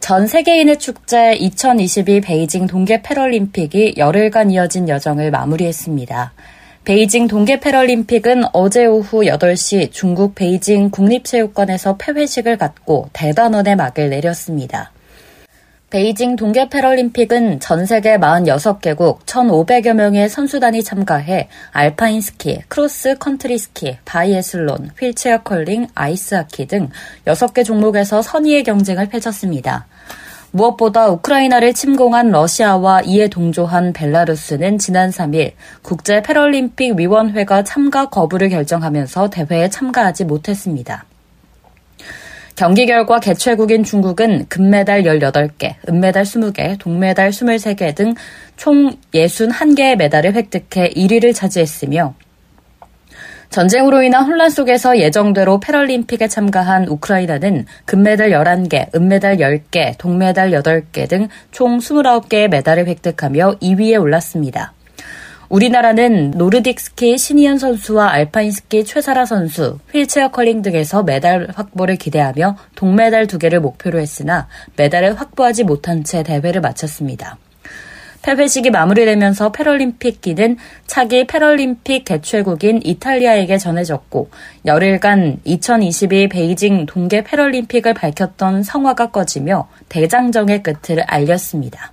전 세계인의 축제 2022 베이징 동계 패럴림픽이 열흘간 이어진 여정을 마무리했습니다. 베이징 동계 패럴림픽은 어제 오후 8시 중국 베이징 국립체육관에서 폐회식을 갖고 대단원의 막을 내렸습니다. 베이징 동계 패럴림픽은 전 세계 46개국 1,500여 명의 선수단이 참가해 알파인 스키, 크로스 컨트리 스키, 바이애슬론, 휠체어 컬링, 아이스 하키 등 6개 종목에서 선의의 경쟁을 펼쳤습니다. 무엇보다 우크라이나를 침공한 러시아와 이에 동조한 벨라루스는 지난 3일 국제 패럴림픽 위원회가 참가 거부를 결정하면서 대회에 참가하지 못했습니다. 경기 결과 개최국인 중국은 금메달 18개, 은메달 20개, 동메달 23개 등 총 61개의 메달을 획득해 1위를 차지했으며 전쟁으로 인한 혼란 속에서 예정대로 패럴림픽에 참가한 우크라이나는 금메달 11개, 은메달 10개, 동메달 8개 등 총 29개의 메달을 획득하며 2위에 올랐습니다. 우리나라는 노르딕 스키 신의현 선수와 알파인 스키 최사라 선수, 휠체어 컬링 등에서 메달 확보를 기대하며 동메달 두 개를 목표로 했으나 메달을 확보하지 못한 채 대회를 마쳤습니다. 폐회식이 마무리되면서 패럴림픽 기는 차기 패럴림픽 개최국인 이탈리아에게 전해졌고 열흘간 2022 베이징 동계 패럴림픽을 밝혔던 성화가 꺼지며 대장정의 끝을 알렸습니다.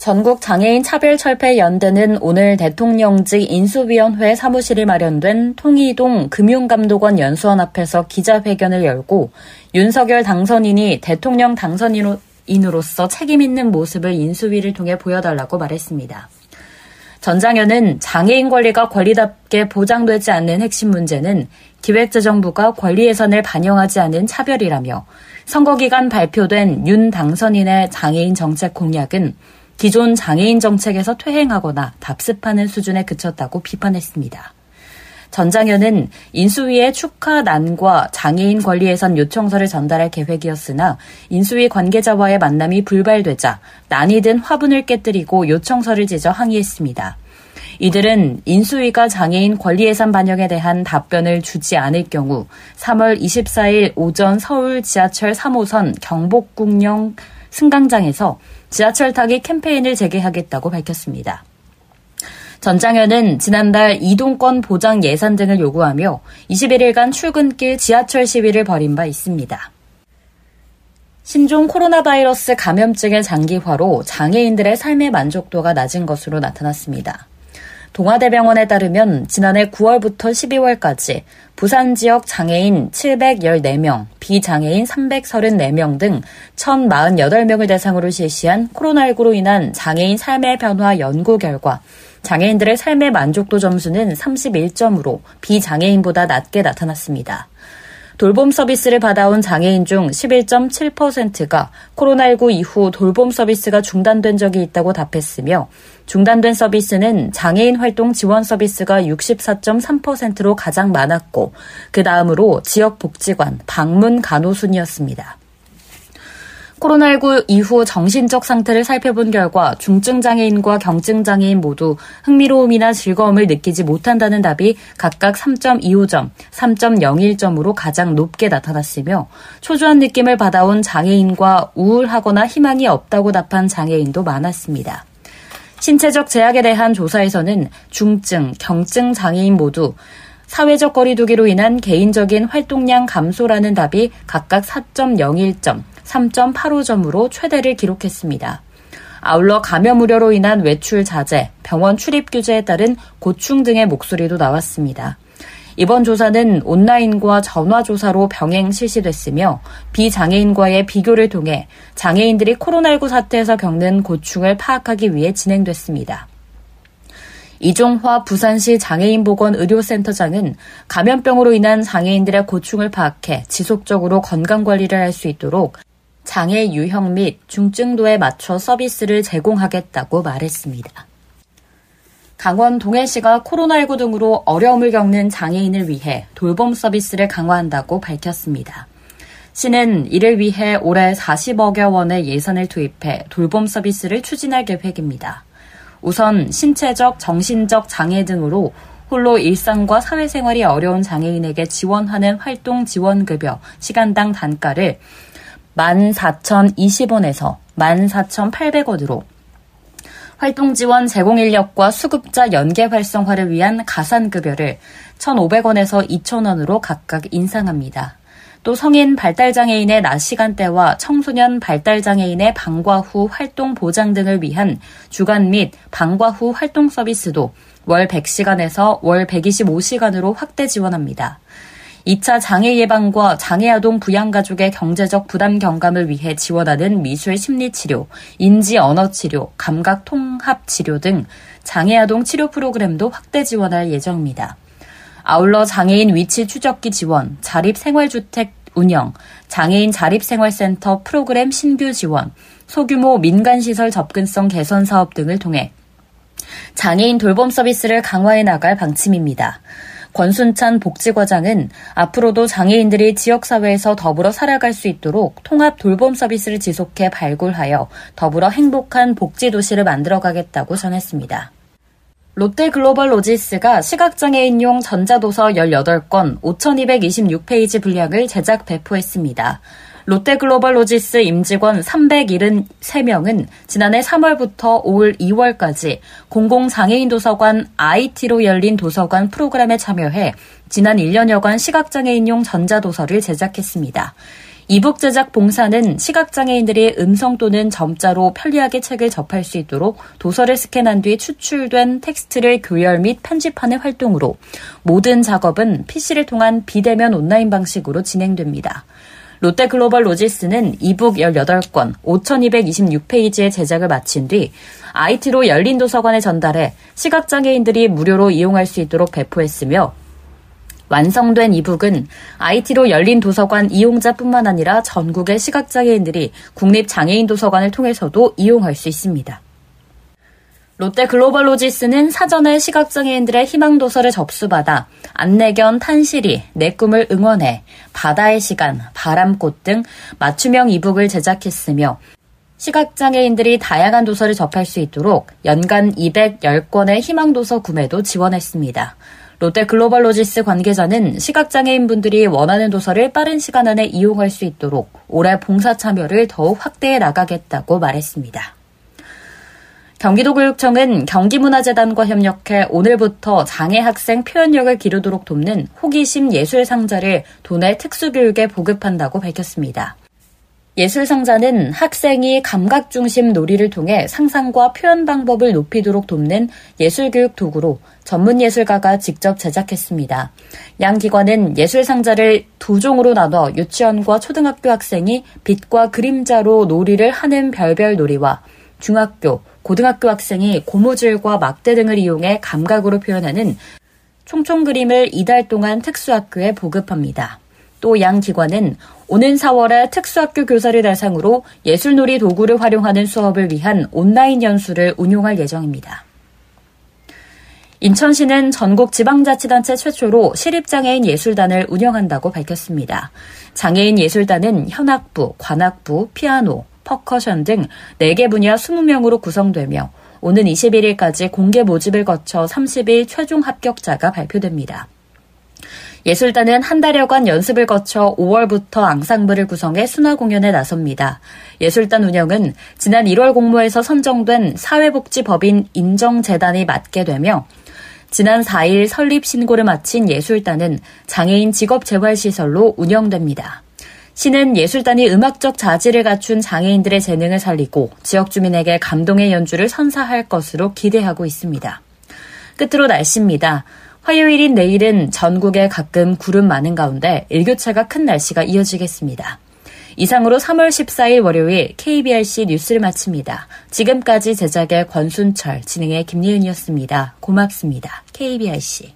전국 장애인 차별 철폐 연대는 오늘 대통령직 인수위원회 사무실이 마련된 통이동 금융감독원 연수원 앞에서 기자회견을 열고 윤석열 당선인이 대통령 당선인으로서 책임 있는 모습을 인수위를 통해 보여달라고 말했습니다. 전장현은 장애인 권리가 권리답게 보장되지 않는 핵심 문제는 기획재정부가 권리 예산을 반영하지 않은 차별이라며 선거 기간 발표된 윤 당선인의 장애인 정책 공약은 기존 장애인 정책에서 퇴행하거나 답습하는 수준에 그쳤다고 비판했습니다. 전장현은 인수위에 축하 난과 장애인 권리 예산 요청서를 전달할 계획이었으나 인수위 관계자와의 만남이 불발되자 난이 든 화분을 깨뜨리고 요청서를 지져 항의했습니다. 이들은 인수위가 장애인 권리 예산 반영에 대한 답변을 주지 않을 경우 3월 24일 오전 서울 지하철 3호선 경복궁역 승강장에서 지하철 타기 캠페인을 재개하겠다고 밝혔습니다. 전장현은 지난달 이동권 보장 예산 등을 요구하며 21일간 출근길 지하철 시위를 벌인 바 있습니다. 신종 코로나 바이러스 감염증의 장기화로 장애인들의 삶의 만족도가 낮은 것으로 나타났습니다. 동아대병원에 따르면 지난해 9월부터 12월까지 부산 지역 장애인 714명, 비장애인 334명 등 1,048명을 대상으로 실시한 코로나19로 인한 장애인 삶의 변화 연구 결과 장애인들의 삶의 만족도 점수는 31점으로 비장애인보다 낮게 나타났습니다. 돌봄 서비스를 받아온 장애인 중 11.7%가 코로나19 이후 돌봄 서비스가 중단된 적이 있다고 답했으며 중단된 서비스는 장애인 활동 지원 서비스가 64.3%로 가장 많았고 그 다음으로 지역 복지관, 방문 간호 순이었습니다. 코로나19 이후 정신적 상태를 살펴본 결과 중증 장애인과 경증 장애인 모두 흥미로움이나 즐거움을 느끼지 못한다는 답이 각각 3.25점, 3.01점으로 가장 높게 나타났으며 초조한 느낌을 받아온 장애인과 우울하거나 희망이 없다고 답한 장애인도 많았습니다. 신체적 제약에 대한 조사에서는 중증, 경증 장애인 모두 사회적 거리두기로 인한 개인적인 활동량 감소라는 답이 각각 4.01점, 3.85점으로 최대를 기록했습니다. 아울러 감염 우려로 인한 외출 자제, 병원 출입 규제에 따른 고충 등의 목소리도 나왔습니다. 이번 조사는 온라인과 전화 조사로 병행 실시됐으며 비장애인과의 비교를 통해 장애인들이 코로나19 사태에서 겪는 고충을 파악하기 위해 진행됐습니다. 이종화 부산시 장애인보건의료센터장은 감염병으로 인한 장애인들의 고충을 파악해 지속적으로 건강관리를 할 수 있도록 장애 유형 및 중증도에 맞춰 서비스를 제공하겠다고 말했습니다. 강원 동해시가 코로나19 등으로 어려움을 겪는 장애인을 위해 돌봄 서비스를 강화한다고 밝혔습니다. 시는 이를 위해 올해 40억여 원의 예산을 투입해 돌봄 서비스를 추진할 계획입니다. 우선 신체적, 정신적 장애 등으로 홀로 일상과 사회생활이 어려운 장애인에게 지원하는 활동 지원급여 시간당 단가를 14,020원에서 14,800원으로 활동 지원 제공 인력과 수급자 연계 활성화를 위한 가산급여를 1,500원에서 2,000원으로 각각 인상합니다. 또 성인 발달장애인의 낮 시간대와 청소년 발달장애인의 방과 후 활동 보장 등을 위한 주간 및 방과 후 활동 서비스도 월 100시간에서 월 125시간으로 확대 지원합니다. 2차 장애 예방과 장애아동 부양가족의 경제적 부담 경감을 위해 지원하는 미술 심리치료, 인지 언어 치료, 감각 통합 치료 등 장애아동 치료 프로그램도 확대 지원할 예정입니다. 아울러 장애인 위치 추적기 지원, 자립생활주택 운영, 장애인 자립생활센터 프로그램 신규 지원, 소규모 민간시설 접근성 개선 사업 등을 통해 장애인 돌봄 서비스를 강화해 나갈 방침입니다. 권순찬 복지과장은 앞으로도 장애인들이 지역사회에서 더불어 살아갈 수 있도록 통합 돌봄 서비스를 지속해 발굴하여 더불어 행복한 복지도시를 만들어가겠다고 전했습니다. 롯데글로벌 로지스가 시각장애인용 전자도서 18권 5226페이지 분량을 제작 배포했습니다. 롯데글로벌 로지스 임직원 373명은 지난해 3월부터 올 2월까지 공공장애인 도서관 IT로 열린 도서관 프로그램에 참여해 지난 1년여간 시각장애인용 전자도서를 제작했습니다. e-book 제작 봉사는 시각장애인들이 음성 또는 점자로 편리하게 책을 접할 수 있도록 도서를 스캔한 뒤 추출된 텍스트를 교열 및 편집하는 활동으로 모든 작업은 PC를 통한 비대면 온라인 방식으로 진행됩니다. 롯데글로벌 로지스는 e-book 18권 5226페이지의 제작을 마친 뒤 IT로 열린 도서관에 전달해 시각장애인들이 무료로 이용할 수 있도록 배포했으며 완성된 이북은 IT로 열린 도서관 이용자뿐만 아니라 전국의 시각장애인들이 국립장애인 도서관을 통해서도 이용할 수 있습니다. 롯데 글로벌로지스는 사전에 시각장애인들의 희망도서를 접수받아 안내견 탄실이 내 꿈을 응원해 바다의 시간, 바람꽃 등 맞춤형 이북을 제작했으며 시각장애인들이 다양한 도서를 접할 수 있도록 연간 210권의 희망도서 구매도 지원했습니다. 롯데 글로벌 로지스 관계자는 시각장애인분들이 원하는 도서를 빠른 시간 안에 이용할 수 있도록 올해 봉사 참여를 더욱 확대해 나가겠다고 말했습니다. 경기도교육청은 경기문화재단과 협력해 오늘부터 장애 학생 표현력을 기르도록 돕는 호기심 예술 상자를 도내 특수교육에 보급한다고 밝혔습니다. 예술 상자는 학생이 감각 중심 놀이를 통해 상상과 표현 방법을 높이도록 돕는 예술 교육 도구로 전문 예술가가 직접 제작했습니다. 양 기관은 예술 상자를 두 종으로 나눠 유치원과 초등학교 학생이 빛과 그림자로 놀이를 하는 별별 놀이와 중학교, 고등학교 학생이 고무줄과 막대 등을 이용해 감각으로 표현하는 총총 그림을 이달 동안 특수학교에 보급합니다. 또 양 기관은 오는 4월에 특수학교 교사를 대상으로 예술놀이 도구를 활용하는 수업을 위한 온라인 연수를 운용할 예정입니다. 인천시는 전국 지방자치단체 최초로 시립장애인 예술단을 운영한다고 밝혔습니다. 장애인 예술단은 현악부, 관악부, 피아노, 퍼커션 등 4개 분야 20명으로 구성되며 오는 21일까지 공개 모집을 거쳐 30일 최종 합격자가 발표됩니다. 예술단은 한 달여간 연습을 거쳐 5월부터 앙상블을 구성해 순화 공연에 나섭니다. 예술단 운영은 지난 1월 공모에서 선정된 사회복지법인 인정재단이 맡게 되며 지난 4일 설립 신고를 마친 예술단은 장애인 직업재활시설로 운영됩니다. 시는 예술단이 음악적 자질을 갖춘 장애인들의 재능을 살리고 지역 주민에게 감동의 연주를 선사할 것으로 기대하고 있습니다. 끝으로 날씨입니다. 화요일인 내일은 전국에 가끔 구름 많은 가운데 일교차가 큰 날씨가 이어지겠습니다. 이상으로 3월 14일 월요일 KBRC 뉴스를 마칩니다. 지금까지 제작의 권순철, 진행의 김예은이었습니다. 고맙습니다. KBRC.